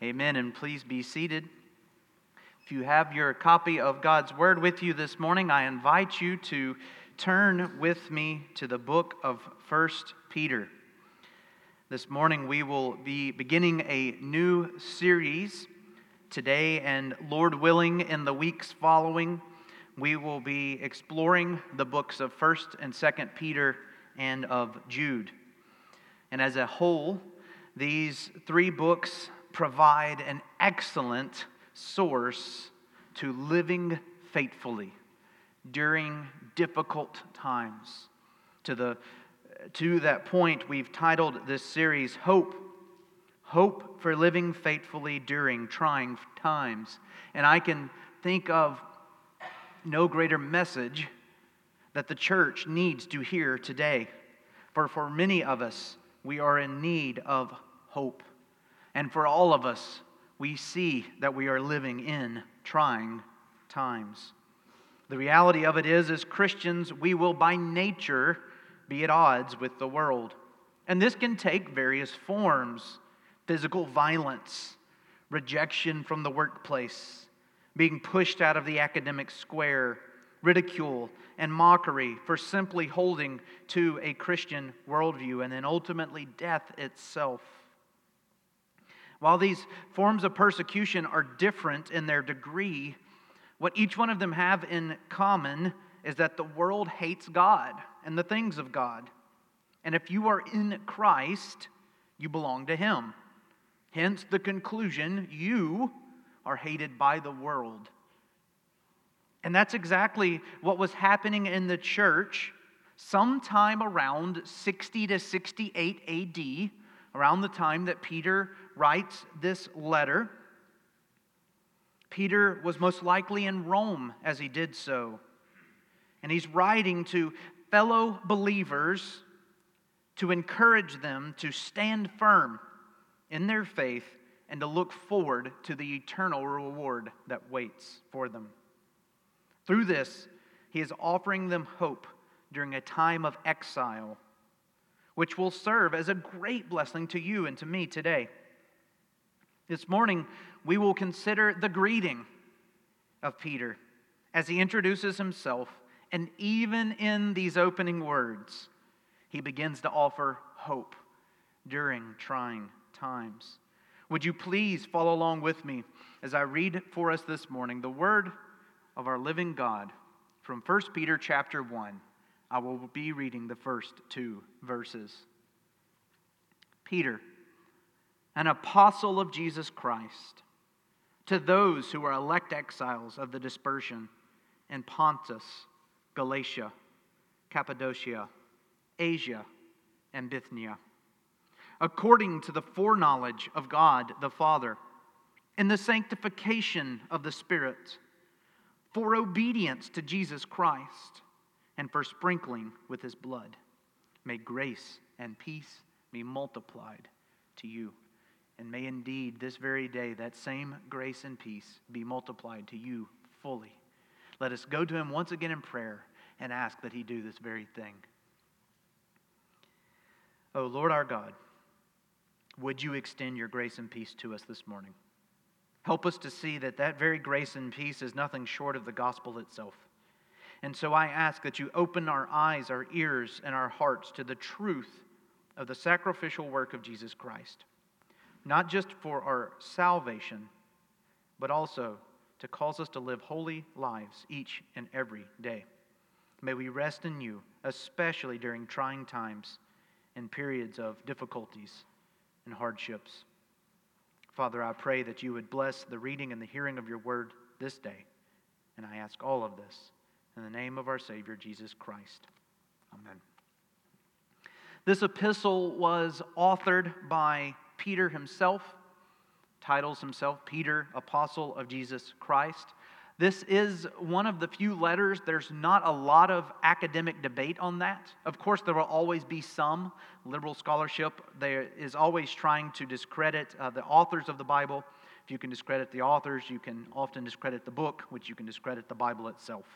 Amen. And please be seated. If you have your copy of God's Word with you this morning, I invite you to turn with me to the book of 1 Peter. This morning, we will be beginning a new series today, and Lord willing, in the weeks following, we will be exploring the books of 1st and 2nd Peter and of Jude. And as a whole, these three books provide an excellent source to living faithfully during difficult times. To, the, to that point, we've titled this series Hope. Hope for living faithfully during trying times. And I can think of no greater message that the church needs to hear today. For for many of us, we are in need of hope. And for all of us, we see that we are living in trying times. The reality of it is, as Christians, we will by nature be at odds with the world. And this can take various forms physical violence, rejection from the workplace, being pushed out of the academic square, ridicule, and mockery for simply holding to a Christian worldview, and then ultimately death itself. While these forms of persecution are different in their degree, what each one of them have in common is that the world hates God and the things of God. And if you are in Christ, you belong to Him. Hence the conclusion you are hated by the world. And that's exactly what was happening in the church sometime around 60 to 68 AD, around the time that Peter writes this letter. Peter was most likely in Rome as he did so. And he's writing to fellow believers to encourage them to stand firm in their faith and to look forward to the eternal reward that waits for them. Through this, he is offering them hope during a time of exile, which will serve as a great blessing to you and to me today. This morning, we will consider the greeting of Peter as he introduces himself, and even in these opening words, he begins to offer hope during trying times. Would you please follow along with me as I read for us this morning the word of our living God from 1 Peter chapter 1. I will be reading the first two verses. Peter an apostle of Jesus Christ, to those who are elect exiles of the dispersion in Pontus, Galatia, Cappadocia, Asia, and Bithynia, according to the foreknowledge of God the Father, in the sanctification of the Spirit, for obedience to Jesus Christ, and for sprinkling with his blood. May grace and peace be multiplied to you. And may indeed this very day that same grace and peace be multiplied to you fully. Let us go to him once again in prayer and ask that he do this very thing. Oh, Lord our God, would you extend your grace and peace to us this morning? Help us to see that that very grace and peace is nothing short of the gospel itself. And so I ask that you open our eyes, our ears, and our hearts to the truth of the sacrificial work of Jesus Christ not just for our salvation, but also to cause us to live holy lives each and every day. May we rest in you, especially during trying times and periods of difficulties and hardships. Father, I pray that you would bless the reading and the hearing of your word this day. And I ask all of this in the name of our Savior, Jesus Christ. Amen. This epistle was authored by Peter himself titles himself Peter, Apostle of Jesus Christ. This is one of the few letters, there's not a lot of academic debate on that. Of course, there will always be some. Liberal scholarship there is always trying to discredit uh, the authors of the Bible. If you can discredit the authors, you can often discredit the book, which you can discredit the Bible itself.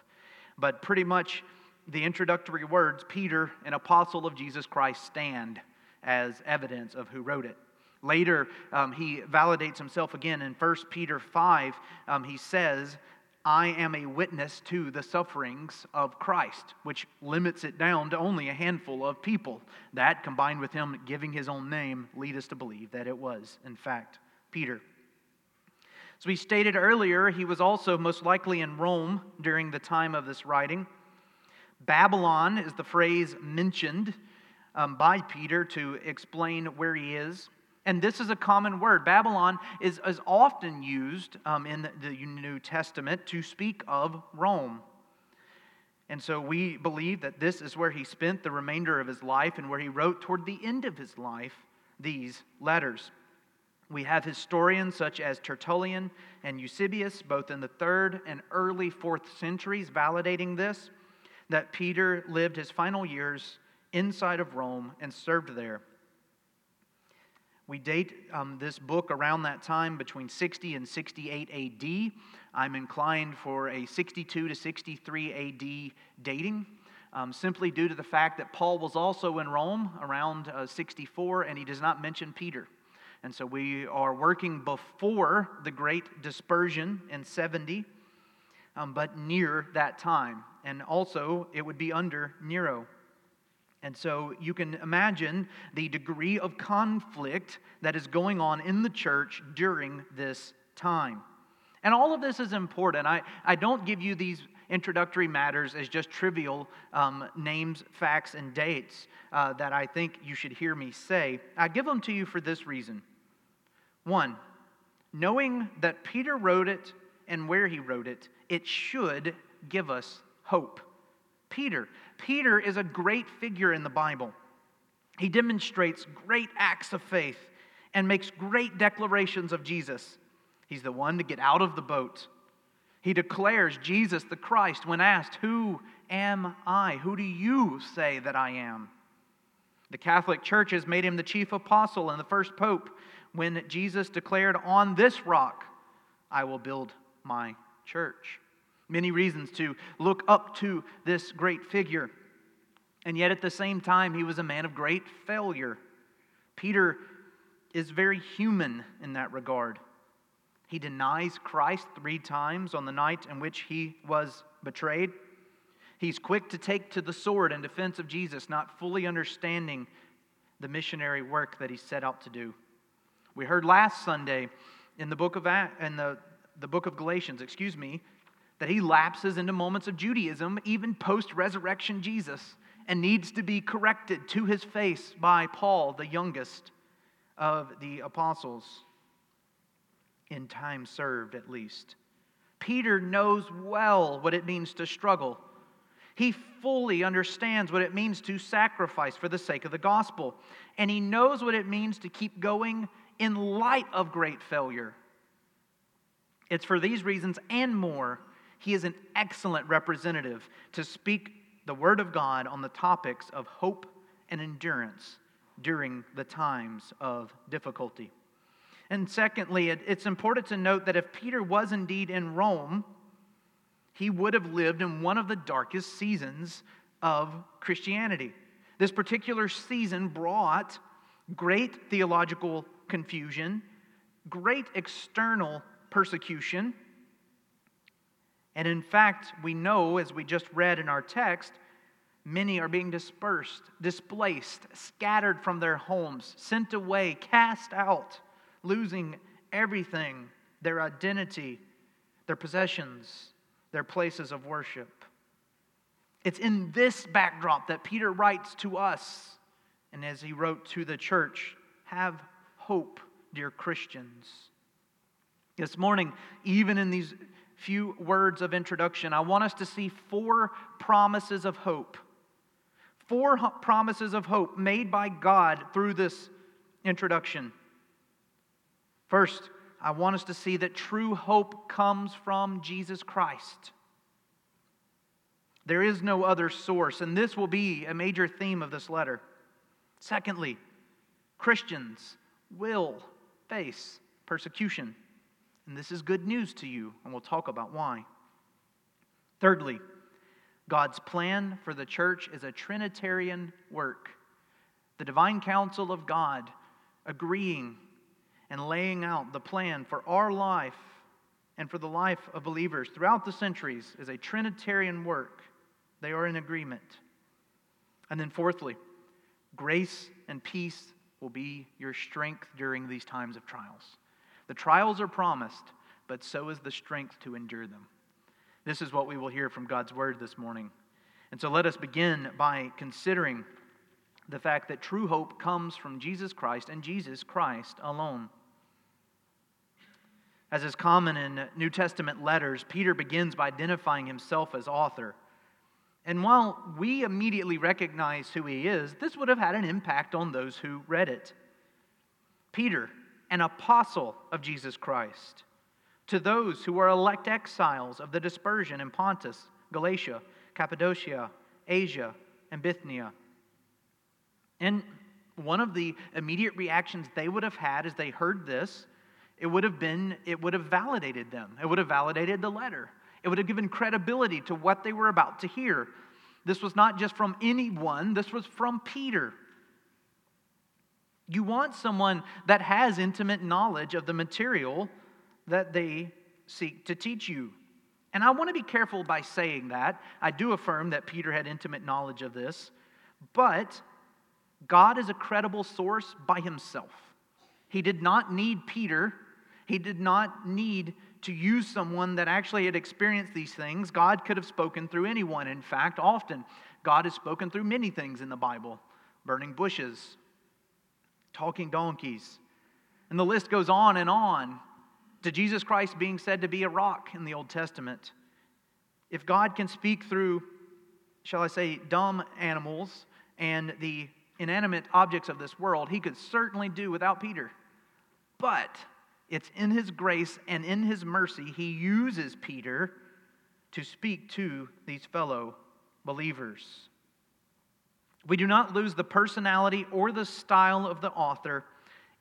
But pretty much the introductory words, Peter, an apostle of Jesus Christ, stand as evidence of who wrote it. Later, um, he validates himself again in 1 Peter 5. Um, he says, I am a witness to the sufferings of Christ, which limits it down to only a handful of people. That, combined with him giving his own name, lead us to believe that it was, in fact, Peter. As we stated earlier, he was also most likely in Rome during the time of this writing. Babylon is the phrase mentioned um, by Peter to explain where he is. And this is a common word. Babylon is, is often used um, in the New Testament to speak of Rome. And so we believe that this is where he spent the remainder of his life and where he wrote toward the end of his life these letters. We have historians such as Tertullian and Eusebius, both in the third and early fourth centuries, validating this that Peter lived his final years inside of Rome and served there. We date um, this book around that time between 60 and 68 AD. I'm inclined for a 62 to 63 AD dating, um, simply due to the fact that Paul was also in Rome around uh, 64 and he does not mention Peter. And so we are working before the great dispersion in 70, um, but near that time. And also, it would be under Nero. And so you can imagine the degree of conflict that is going on in the church during this time. And all of this is important. I, I don't give you these introductory matters as just trivial um, names, facts, and dates uh, that I think you should hear me say. I give them to you for this reason. One, knowing that Peter wrote it and where he wrote it, it should give us hope. Peter. Peter is a great figure in the Bible. He demonstrates great acts of faith and makes great declarations of Jesus. He's the one to get out of the boat. He declares Jesus the Christ when asked, Who am I? Who do you say that I am? The Catholic Church has made him the chief apostle and the first pope when Jesus declared, On this rock I will build my church. Many reasons to look up to this great figure. And yet, at the same time, he was a man of great failure. Peter is very human in that regard. He denies Christ three times on the night in which he was betrayed. He's quick to take to the sword in defense of Jesus, not fully understanding the missionary work that he set out to do. We heard last Sunday in the book of in the, the book of Galatians, excuse me, that he lapses into moments of Judaism, even post resurrection Jesus, and needs to be corrected to his face by Paul, the youngest of the apostles, in time served at least. Peter knows well what it means to struggle. He fully understands what it means to sacrifice for the sake of the gospel. And he knows what it means to keep going in light of great failure. It's for these reasons and more he is an excellent representative to speak the Word of God on the topics of hope and endurance during the times of difficulty. And secondly, it's important to note that if Peter was indeed in Rome, he would have lived in one of the darkest seasons of Christianity. This particular season brought great theological confusion, great external persecution, and in fact, we know, as we just read in our text, many are being dispersed, displaced, scattered from their homes, sent away, cast out, losing everything their identity, their possessions, their places of worship. It's in this backdrop that Peter writes to us, and as he wrote to the church, have hope, dear Christians. This morning, even in these few words of introduction, I want us to see four promises of hope. Four promises of hope made by God through this introduction. First, I want us to see that true hope comes from Jesus Christ. There is no other source, and this will be a major theme of this letter. Secondly, Christians will face persecution. And this is good news to you, and we'll talk about why. Thirdly, God's plan for the church is a Trinitarian work. The divine counsel of God agreeing and laying out the plan for our life and for the life of believers throughout the centuries is a Trinitarian work. They are in agreement. And then, fourthly, grace and peace will be your strength during these times of trials. The trials are promised, but so is the strength to endure them. This is what we will hear from God's word this morning. And so let us begin by considering the fact that true hope comes from Jesus Christ and Jesus Christ alone. As is common in New Testament letters, Peter begins by identifying himself as author. And while we immediately recognize who he is, this would have had an impact on those who read it. Peter, an apostle of Jesus Christ, to those who are elect exiles of the dispersion in Pontus, Galatia, Cappadocia, Asia, and Bithynia. And one of the immediate reactions they would have had as they heard this it would have been, it would have validated them. It would have validated the letter. It would have given credibility to what they were about to hear. This was not just from anyone, this was from Peter. You want someone that has intimate knowledge of the material that they seek to teach you. And I want to be careful by saying that. I do affirm that Peter had intimate knowledge of this, but God is a credible source by himself. He did not need Peter he did not need to use someone that actually had experienced these things. God could have spoken through anyone. In fact, often, God has spoken through many things in the Bible burning bushes, talking donkeys, and the list goes on and on to Jesus Christ being said to be a rock in the Old Testament. If God can speak through, shall I say, dumb animals and the inanimate objects of this world, he could certainly do without Peter. But it's in his grace and in his mercy, he uses Peter to speak to these fellow believers. We do not lose the personality or the style of the author,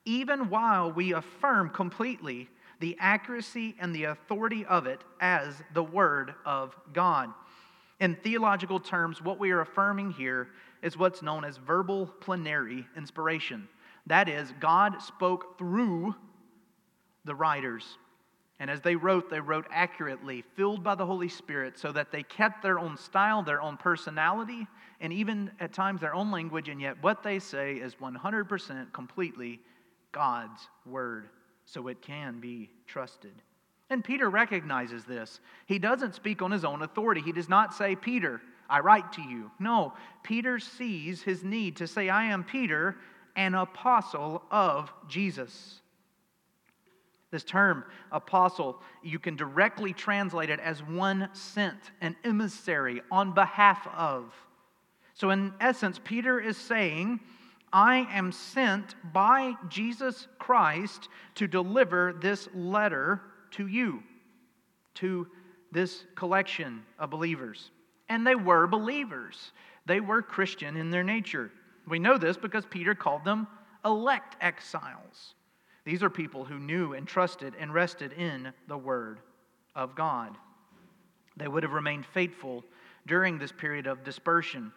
even while we affirm completely the accuracy and the authority of it as the Word of God. In theological terms, what we are affirming here is what's known as verbal plenary inspiration. That is, God spoke through the writers. And as they wrote, they wrote accurately, filled by the Holy Spirit, so that they kept their own style, their own personality, and even at times their own language, and yet what they say is 100% completely God's word, so it can be trusted. And Peter recognizes this. He doesn't speak on his own authority. He does not say, Peter, I write to you. No, Peter sees his need to say, I am Peter, an apostle of Jesus. This term, apostle, you can directly translate it as one sent, an emissary on behalf of. So, in essence, Peter is saying, I am sent by Jesus Christ to deliver this letter to you, to this collection of believers. And they were believers, they were Christian in their nature. We know this because Peter called them elect exiles. These are people who knew and trusted and rested in the Word of God. They would have remained faithful during this period of dispersion.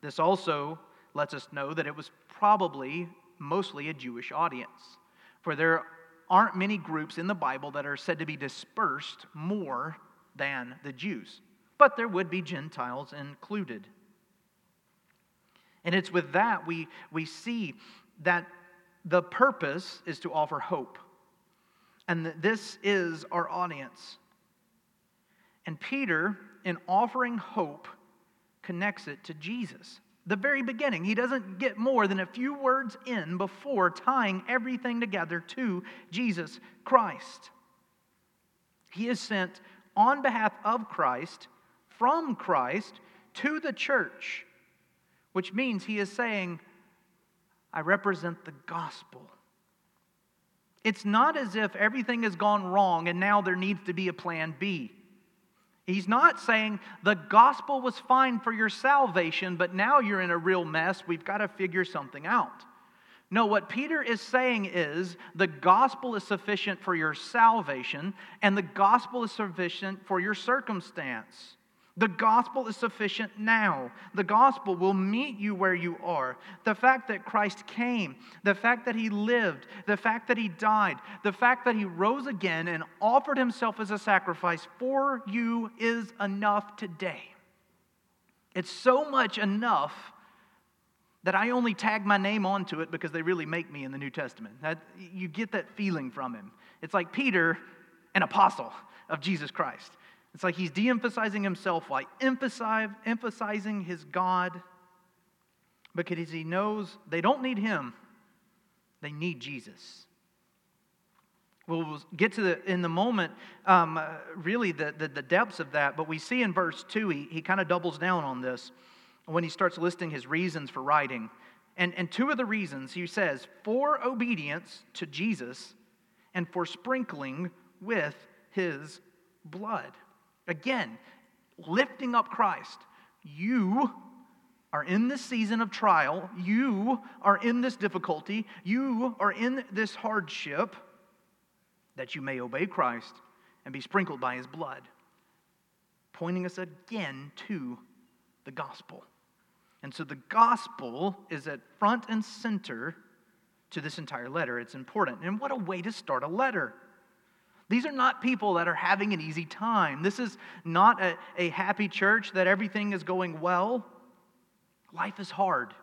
This also lets us know that it was probably mostly a Jewish audience, for there aren't many groups in the Bible that are said to be dispersed more than the Jews, but there would be Gentiles included. And it's with that we, we see that the purpose is to offer hope. And this is our audience. And Peter, in offering hope, connects it to Jesus. The very beginning, he doesn't get more than a few words in before tying everything together to Jesus Christ. He is sent on behalf of Christ, from Christ, to the church, which means he is saying, I represent the gospel. It's not as if everything has gone wrong and now there needs to be a plan B. He's not saying the gospel was fine for your salvation, but now you're in a real mess. We've got to figure something out. No, what Peter is saying is the gospel is sufficient for your salvation, and the gospel is sufficient for your circumstance. The gospel is sufficient now. The gospel will meet you where you are. The fact that Christ came, the fact that he lived, the fact that he died, the fact that he rose again and offered himself as a sacrifice for you is enough today. It's so much enough that I only tag my name onto it because they really make me in the New Testament. That, you get that feeling from him. It's like Peter, an apostle of Jesus Christ. It's like he's de emphasizing himself emphasize, emphasizing his God because he knows they don't need him, they need Jesus. We'll get to the, in the moment, um, uh, really, the, the, the, depths of that, but we see in verse 2, he, he kind of doubles down on this when he starts listing his reasons for writing. And, and two of the reasons, he says, for obedience to Jesus and for sprinkling with his blood. Again, lifting up Christ. You are in this season of trial. You are in this difficulty. You are in this hardship that you may obey Christ and be sprinkled by his blood. Pointing us again to the gospel. And so the gospel is at front and center to this entire letter. It's important. And what a way to start a letter! These are not people that are having an easy time. This is not a, a happy church that everything is going well. Life is hard.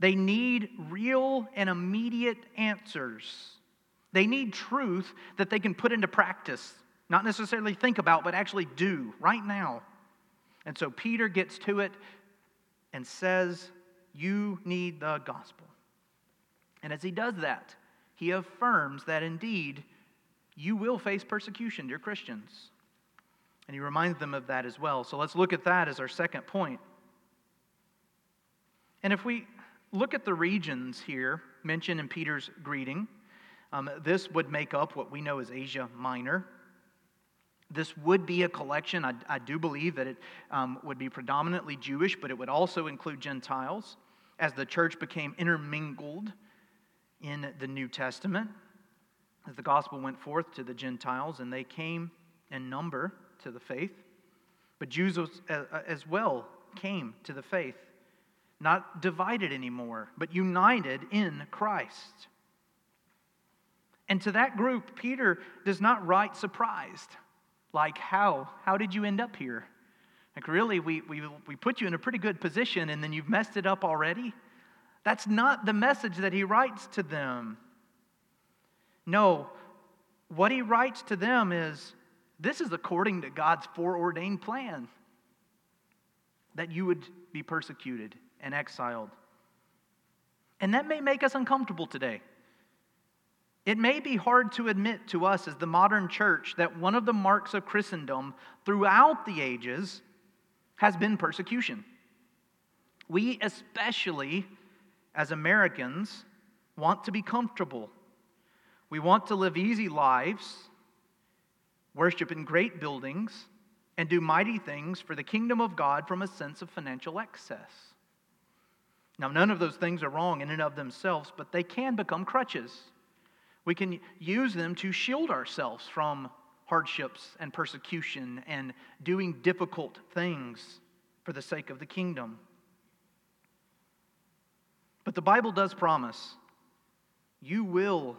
They need real and immediate answers. They need truth that they can put into practice, not necessarily think about, but actually do right now. And so Peter gets to it and says, You need the gospel. And as he does that, he affirms that indeed you will face persecution, dear Christians. And he reminds them of that as well. So let's look at that as our second point. And if we look at the regions here mentioned in Peter's greeting, um, this would make up what we know as Asia Minor. This would be a collection. I, I do believe that it um, would be predominantly Jewish, but it would also include Gentiles as the church became intermingled in the New Testament as the gospel went forth to the Gentiles, and they came in number to the faith. But Jews uh, uh, as well came to the faith, not divided anymore, but united in Christ. And to that group, Peter does not write surprised. Like, how? How did you end up here? Like, really, we, we, we put you in a pretty good position and then you've messed it up already? That's not the message that he writes to them. No, what he writes to them is this is according to God's foreordained plan that you would be persecuted and exiled. And that may make us uncomfortable today. It may be hard to admit to us as the modern church that one of the marks of Christendom throughout the ages has been persecution. We, especially as Americans, want to be comfortable we want to live easy lives, worship in great buildings, and do mighty things for the kingdom of God from a sense of financial excess. Now, none of those things are wrong in and of themselves, but they can become crutches. We can use them to shield ourselves from hardships and persecution and doing difficult things for the sake of the kingdom. But the Bible does promise you will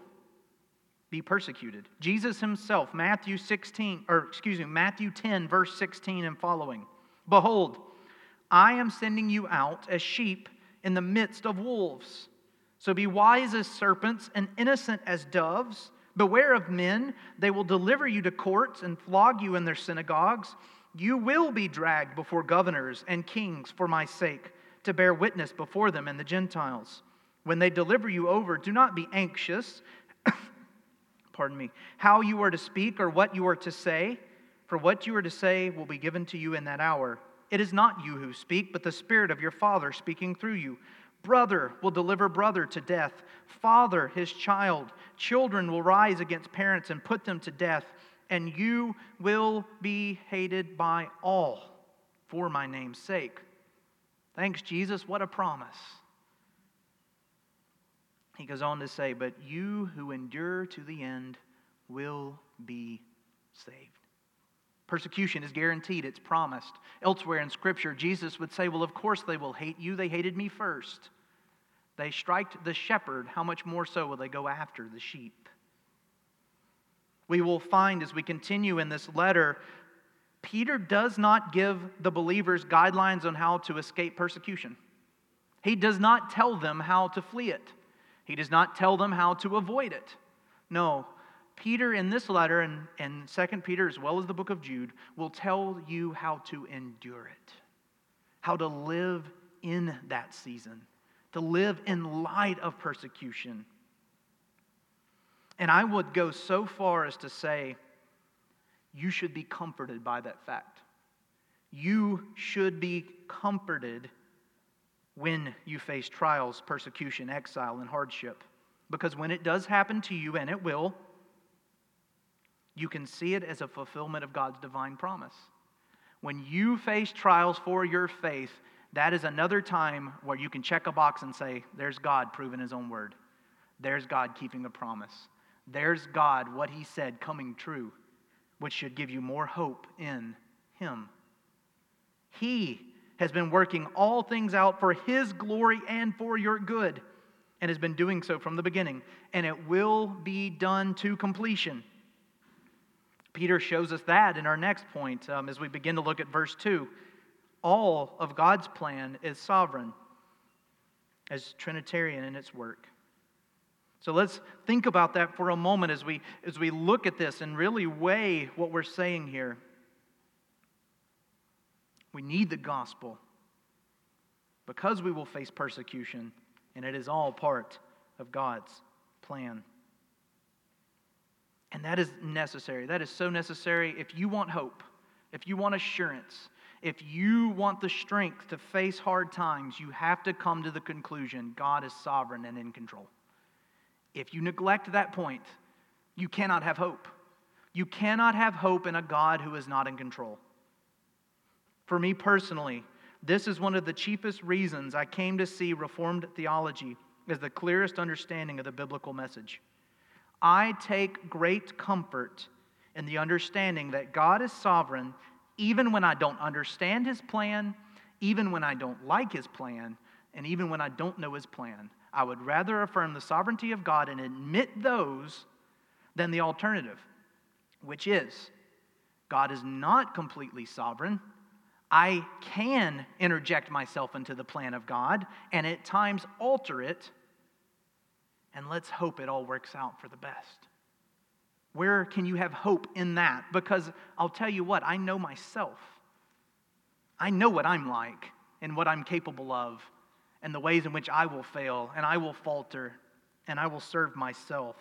be persecuted. Jesus himself, Matthew 16, or excuse me, Matthew 10, verse 16 and following. Behold, I am sending you out as sheep in the midst of wolves. So be wise as serpents and innocent as doves. Beware of men, they will deliver you to courts and flog you in their synagogues. You will be dragged before governors and kings for my sake, to bear witness before them and the Gentiles. When they deliver you over, do not be anxious pardon me, how you are to speak or what you are to say, for what you are to say will be given to you in that hour. It is not you who speak, but the Spirit of your Father speaking through you. Brother will deliver brother to death, father his child. Children will rise against parents and put them to death, and you will be hated by all for my name's sake. Thanks, Jesus. What a promise. He goes on to say, But you who endure to the end will be saved. Persecution is guaranteed, it's promised. Elsewhere in Scripture, Jesus would say, Well, of course they will hate you. They hated me first. They striked the shepherd. How much more so will they go after the sheep? We will find as we continue in this letter, Peter does not give the believers guidelines on how to escape persecution. He does not tell them how to flee it, he does not tell them how to avoid it. No, Peter, in this letter and, and 2 Peter, as well as the book of Jude, will tell you how to endure it, how to live in that season, to live in light of persecution. And I would go so far as to say, you should be comforted by that fact. You should be comforted when you face trials, persecution, exile, and hardship. Because when it does happen to you, and it will, you can see it as a fulfillment of God's divine promise. When you face trials for your faith, that is another time where you can check a box and say, There's God proving his own word. There's God keeping a promise. There's God, what he said, coming true, which should give you more hope in him. He has been working all things out for his glory and for your good, and has been doing so from the beginning, and it will be done to completion. Peter shows us that in our next point um, as we begin to look at verse 2. All of God's plan is sovereign, as Trinitarian in its work. So let's think about that for a moment as we, as we look at this and really weigh what we're saying here. We need the gospel because we will face persecution, and it is all part of God's plan. And that is necessary. That is so necessary if you want hope, if you want assurance, if you want the strength to face hard times, you have to come to the conclusion God is sovereign and in control. If you neglect that point, you cannot have hope. You cannot have hope in a God who is not in control. For me personally, this is one of the chiefest reasons I came to see Reformed theology as the clearest understanding of the biblical message. I take great comfort in the understanding that God is sovereign even when I don't understand his plan, even when I don't like his plan, and even when I don't know his plan. I would rather affirm the sovereignty of God and admit those than the alternative, which is God is not completely sovereign. I can interject myself into the plan of God and at times alter it and let's hope it all works out for the best. Where can you have hope in that? Because I'll tell you what, I know myself. I know what I'm like and what I'm capable of and the ways in which I will fail and I will falter and I will serve myself.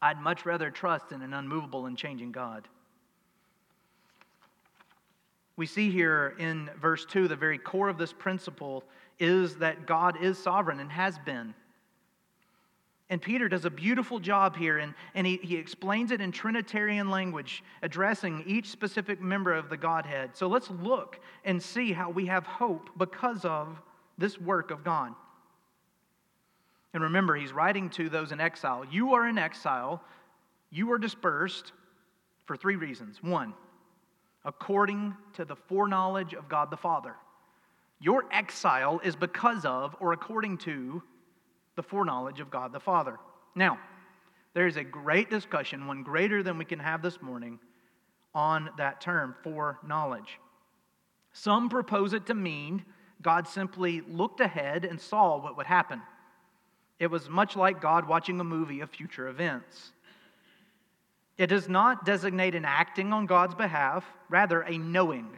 I'd much rather trust in an unmovable and changing God. We see here in verse 2 the very core of this principle is that God is sovereign and has been. And Peter does a beautiful job here, and, and he, he explains it in Trinitarian language, addressing each specific member of the Godhead. So let's look and see how we have hope because of this work of God. And remember, he's writing to those in exile. You are in exile, you are dispersed for three reasons. One, according to the foreknowledge of God the Father. Your exile is because of or according to the foreknowledge of God the Father. Now, there is a great discussion, one greater than we can have this morning, on that term, foreknowledge. Some propose it to mean God simply looked ahead and saw what would happen. It was much like God watching a movie of future events. It does not designate an acting on God's behalf, rather, a knowing.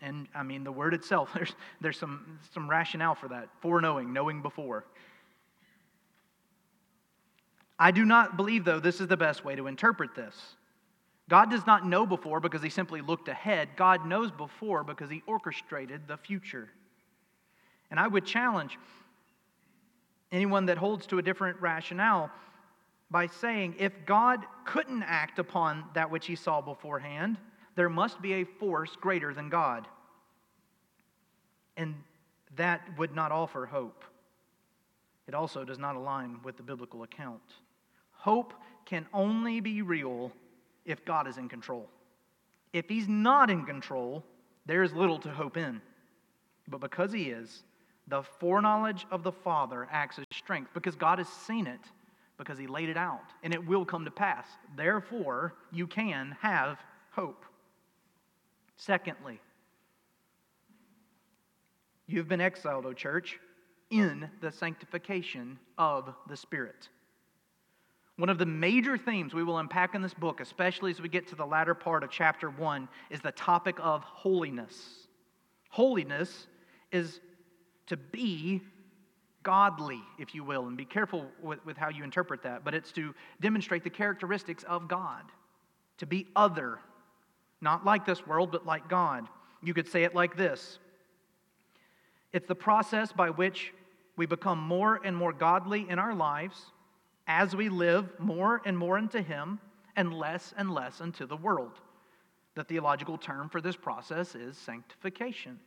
And I mean, the word itself, there's, there's some, some rationale for that foreknowing, knowing before. I do not believe, though, this is the best way to interpret this. God does not know before because he simply looked ahead. God knows before because he orchestrated the future. And I would challenge anyone that holds to a different rationale by saying if God couldn't act upon that which he saw beforehand, there must be a force greater than God. And that would not offer hope. It also does not align with the biblical account. Hope can only be real if God is in control. If He's not in control, there is little to hope in. But because He is, the foreknowledge of the Father acts as strength because God has seen it, because He laid it out, and it will come to pass. Therefore, you can have hope. Secondly, you've been exiled, O church, in the sanctification of the Spirit. One of the major themes we will unpack in this book, especially as we get to the latter part of chapter 1, is the topic of holiness. Holiness is to be godly, if you will, and be careful with, with how you interpret that, but it's to demonstrate the characteristics of God, to be other, not like this world, but like God. You could say it like this it's the process by which we become more and more godly in our lives as we live more and more into Him and less and less into the world. The theological term for this process is sanctification.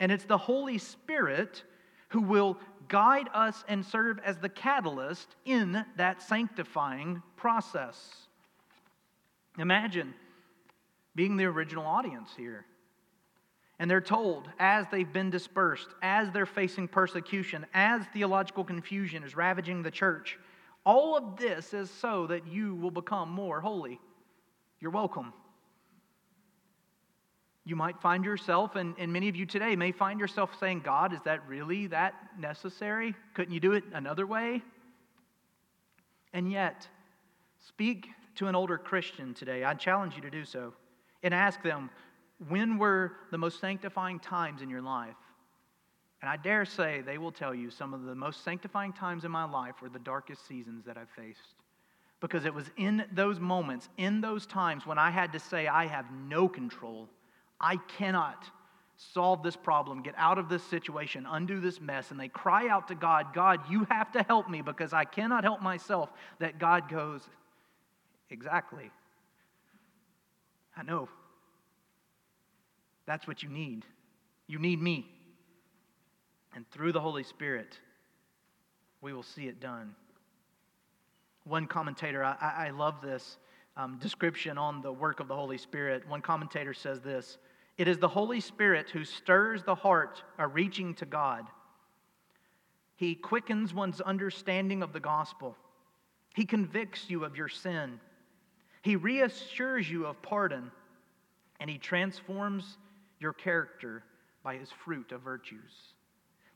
And it's the Holy Spirit who will guide us and serve as the catalyst in that sanctifying process. Imagine being the original audience here. And they're told, as they've been dispersed, as they're facing persecution, as theological confusion is ravaging the church, all of this is so that you will become more holy. You're welcome. You might find yourself, and, and many of you today may find yourself saying, God, is that really that necessary? Couldn't you do it another way? And yet, speak to an older Christian today. I challenge you to do so and ask them, when were the most sanctifying times in your life? And I dare say they will tell you some of the most sanctifying times in my life were the darkest seasons that I've faced. Because it was in those moments, in those times, when I had to say, I have no control. I cannot solve this problem, get out of this situation, undo this mess. And they cry out to God, God, you have to help me because I cannot help myself. That God goes, Exactly. I know. That's what you need. You need me. And through the Holy Spirit, we will see it done. One commentator, I, I love this um, description on the work of the Holy Spirit. One commentator says this It is the Holy Spirit who stirs the heart a reaching to God. He quickens one's understanding of the gospel. He convicts you of your sin. He reassures you of pardon. And he transforms your character by his fruit of virtues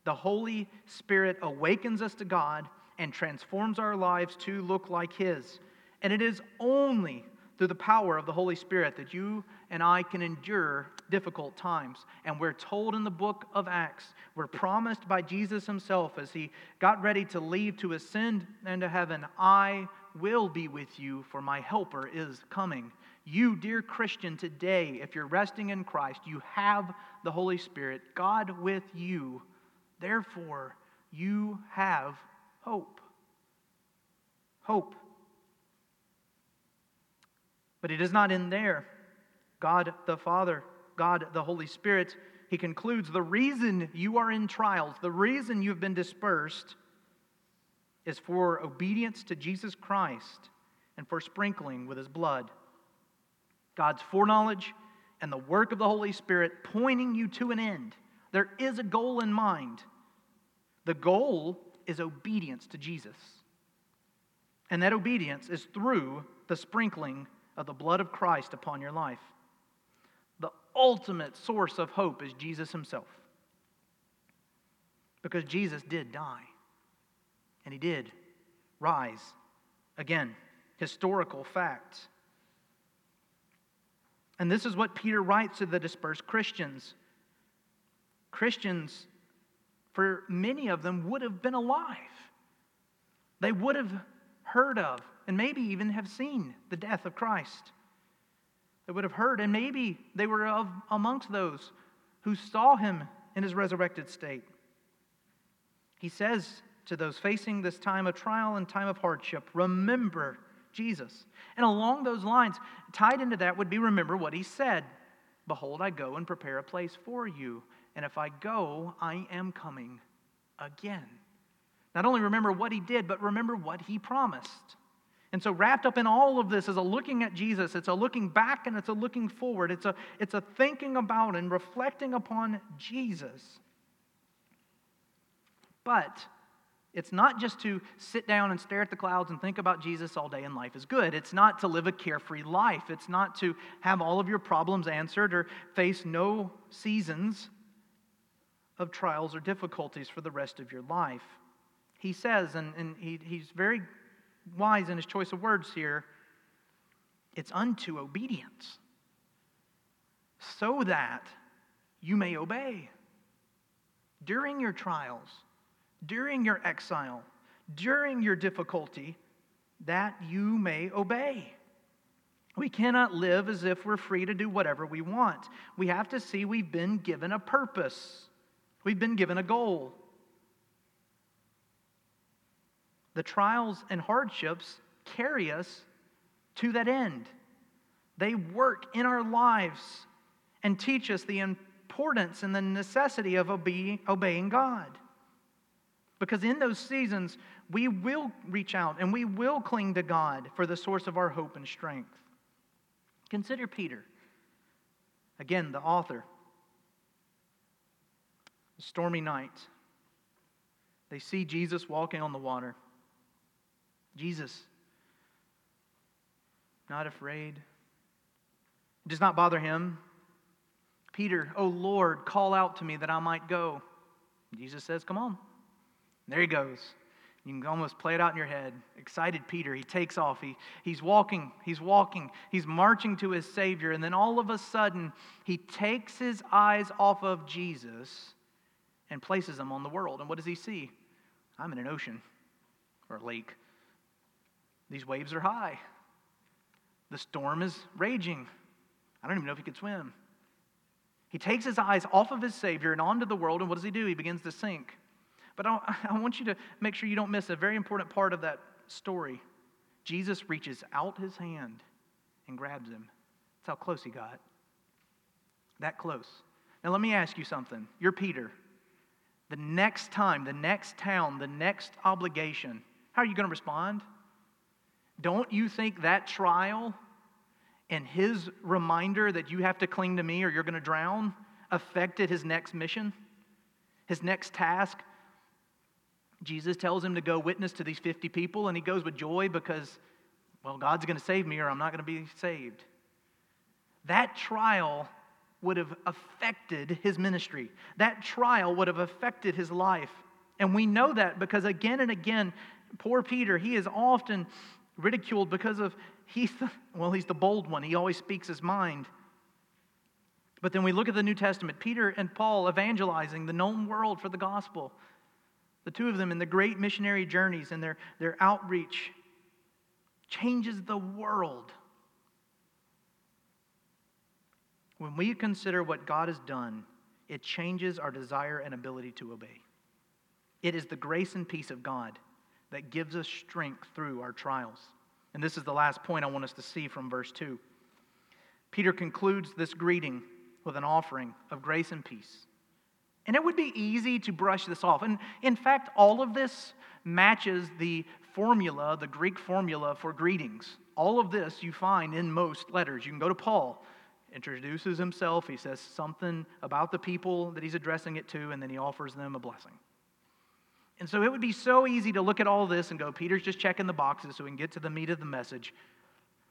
the Holy Spirit awakens us to God and transforms our lives to look like His. And it is only through the power of the Holy Spirit that you and I can endure difficult times. And we're told in the book of Acts, we're promised by Jesus himself as he got ready to leave to ascend into heaven, I will be with you, for my helper is coming. You, dear Christian, today, if you're resting in Christ, you have the Holy Spirit, God with you Therefore, you have hope. Hope. But it is not in there. God the Father, God the Holy Spirit, he concludes the reason you are in trials, the reason you've been dispersed, is for obedience to Jesus Christ and for sprinkling with his blood. God's foreknowledge and the work of the Holy Spirit pointing you to an end there is a goal in mind. The goal is obedience to Jesus. And that obedience is through the sprinkling of the blood of Christ upon your life. Ultimate source of hope is Jesus himself. Because Jesus did die, and he did rise again. Historical fact. And this is what Peter writes to the dispersed Christians. Christians, for many of them, would have been alive. They would have heard of and maybe even have seen the death of Christ. They would have heard, and maybe they were of, amongst those who saw him in his resurrected state. He says to those facing this time of trial and time of hardship, remember Jesus. And along those lines, tied into that would be remember what he said Behold, I go and prepare a place for you. And if I go, I am coming again. Not only remember what he did, but remember what he promised. And so, wrapped up in all of this is a looking at Jesus. It's a looking back and it's a looking forward. It's a, it's a thinking about and reflecting upon Jesus. But it's not just to sit down and stare at the clouds and think about Jesus all day and life is good. It's not to live a carefree life. It's not to have all of your problems answered or face no seasons of trials or difficulties for the rest of your life. He says, and, and he, he's very wise in his choice of words here it's unto obedience, so that you may obey during your trials during your exile, during your difficulty, that you may obey. We cannot live as if we're free to do whatever we want. We have to see we've been given a purpose, we've been given a goal. The trials and hardships carry us to that end. They work in our lives and teach us the importance and the necessity of obeying God. Because in those seasons, we will reach out and we will cling to God for the source of our hope and strength. Consider Peter. Again, the author. Stormy night. They see Jesus walking on the water. Jesus, not afraid. It does not bother him. Peter, oh Lord, call out to me that I might go. Jesus says, Come on. There he goes. You can almost play it out in your head. Excited Peter, he takes off. He, he's walking, he's walking, he's marching to his Savior. And then all of a sudden, he takes his eyes off of Jesus and places them on the world. And what does he see? I'm in an ocean or a lake. These waves are high. The storm is raging. I don't even know if he could swim. He takes his eyes off of his Savior and onto the world, and what does he do? He begins to sink. But I, want you to make sure you don't miss a very important part of that story. Jesus reaches out his hand and grabs him. That's how close he got. That close. Now, let me ask you something. You're Peter. The next time, the next town, the next obligation, how are you going to respond? Don't you think that trial and his reminder that you have to cling to me or you're going to drown affected his next mission, his next task? Jesus tells him to go witness to these 50 people, and he goes with joy because, well, God's going to save me or I'm not going to be saved. That trial would have affected his ministry. That trial would have affected his life. And we know that because again and again, poor Peter, he is often ridiculed because of he's the, well, he's the bold one. He always speaks his mind. But then we look at the New Testament, Peter and Paul evangelizing the known world for the gospel. The two of them in the great missionary journeys and their, their outreach changes the world. When we consider what God has done, it changes our desire and ability to obey. It is the grace and peace of God that gives us strength through our trials. And this is the last point I want us to see from verse 2. Peter concludes this greeting with an offering of grace and peace. And it would be easy to brush this off. And in fact, all of this matches the formula, the Greek formula for greetings. All of this you find in most letters. You can go to Paul, introduces himself, he says something about the people that he's addressing it to, and then he offers them a blessing. And so it would be so easy to look at all this and go, Peter's just checking the boxes so we can get to the meat of the message.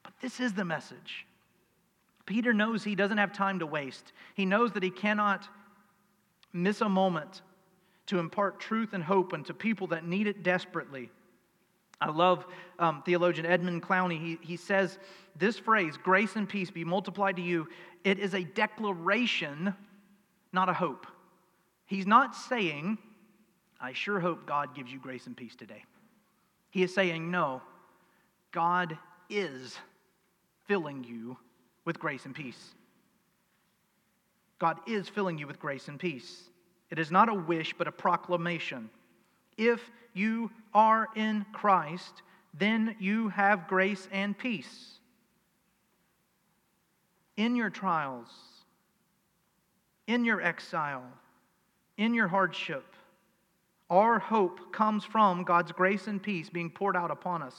But this is the message. Peter knows he doesn't have time to waste. He knows that he cannot miss a moment to impart truth and hope unto people that need it desperately. I love um, theologian Edmund Clowney. He, he says this phrase, grace and peace be multiplied to you, it is a declaration, not a hope. He's not saying, I sure hope God gives you grace and peace today. He is saying, no, God is filling you with grace and peace. God is filling you with grace and peace. It is not a wish, but a proclamation. If you are in Christ, then you have grace and peace. In your trials, in your exile, in your hardship, our hope comes from God's grace and peace being poured out upon us.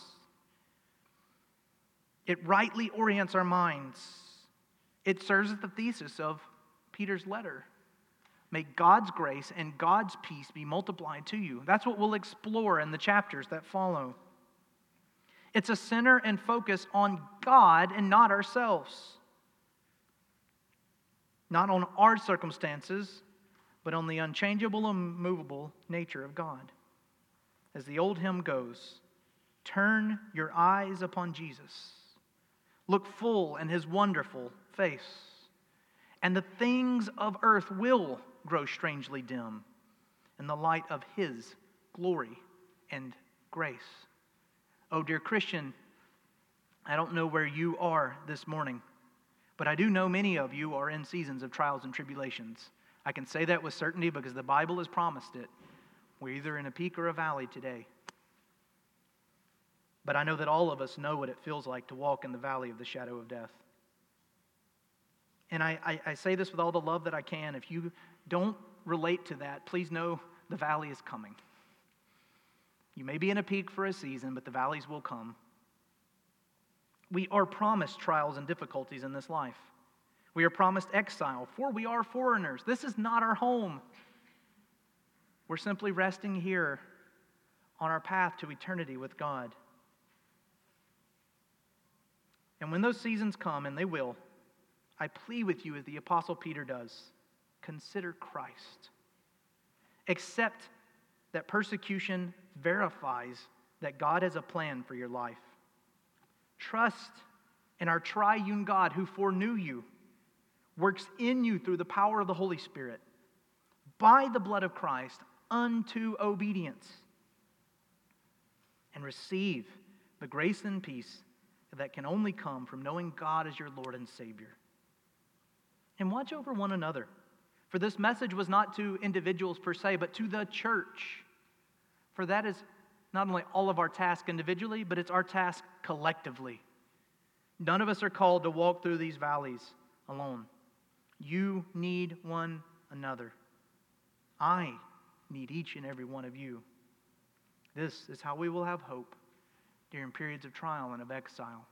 It rightly orients our minds. It serves as the thesis of Peter's letter. May God's grace and God's peace be multiplied to you. That's what we'll explore in the chapters that follow. It's a center and focus on God and not ourselves. Not on our circumstances, but on the unchangeable and movable nature of God. As the old hymn goes, turn your eyes upon Jesus. Look full in his wonderful face, and the things of earth will grow strangely dim in the light of His glory and grace. Oh, dear Christian, I don't know where you are this morning, but I do know many of you are in seasons of trials and tribulations. I can say that with certainty because the Bible has promised it. We're either in a peak or a valley today. But I know that all of us know what it feels like to walk in the valley of the shadow of death. And I, I, I, say this with all the love that I can. If you don't relate to that, please know the valley is coming. You may be in a peak for a season, but the valleys will come. We are promised trials and difficulties in this life. We are promised exile, for we are foreigners. This is not our home. We're simply resting here on our path to eternity with God. And when those seasons come, and they will, I plead with you as the Apostle Peter does consider Christ. Accept that persecution verifies that God has a plan for your life. Trust in our triune God who foreknew you, works in you through the power of the Holy Spirit, by the blood of Christ, unto obedience. And receive the grace and peace that can only come from knowing God as your Lord and Savior. And watch over one another. For this message was not to individuals per se, but to the church. For that is not only all of our task individually, but it's our task collectively. None of us are called to walk through these valleys alone. You need one another. I need each and every one of you. This is how we will have hope during periods of trial and of exile.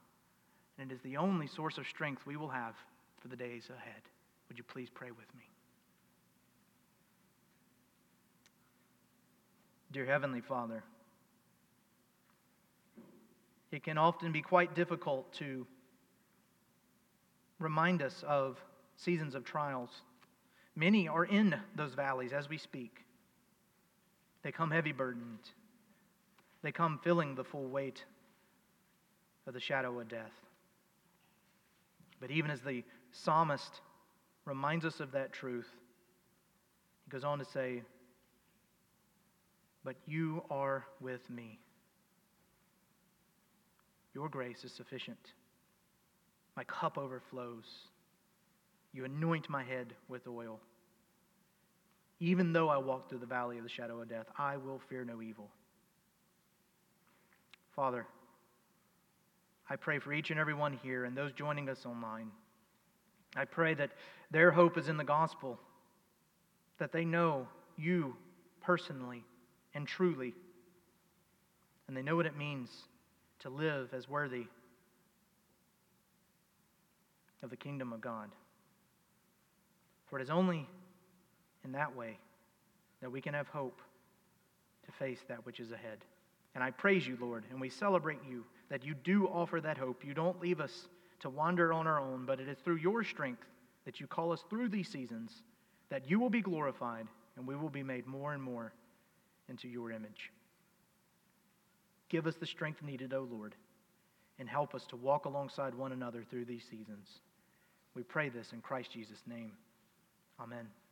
And it is the only source of strength we will have for the days ahead. Would you please pray with me? Dear Heavenly Father, it can often be quite difficult to remind us of seasons of trials. Many are in those valleys as we speak. They come heavy burdened, they come feeling the full weight of the shadow of death. But even as the psalmist reminds us of that truth. He goes on to say, But you are with me. Your grace is sufficient. My cup overflows. You anoint my head with oil. Even though I walk through the valley of the shadow of death, I will fear no evil. Father, I pray for each and every one here and those joining us online. I pray that their hope is in the gospel, that they know you personally and truly, and they know what it means to live as worthy of the kingdom of God. For it is only in that way that we can have hope to face that which is ahead. And I praise you, Lord, and we celebrate you that you do offer that hope. You don't leave us to wander on our own, but it is through your strength that you call us through these seasons that you will be glorified and we will be made more and more into your image. Give us the strength needed, O Lord, and help us to walk alongside one another through these seasons. We pray this in Christ Jesus' name. Amen.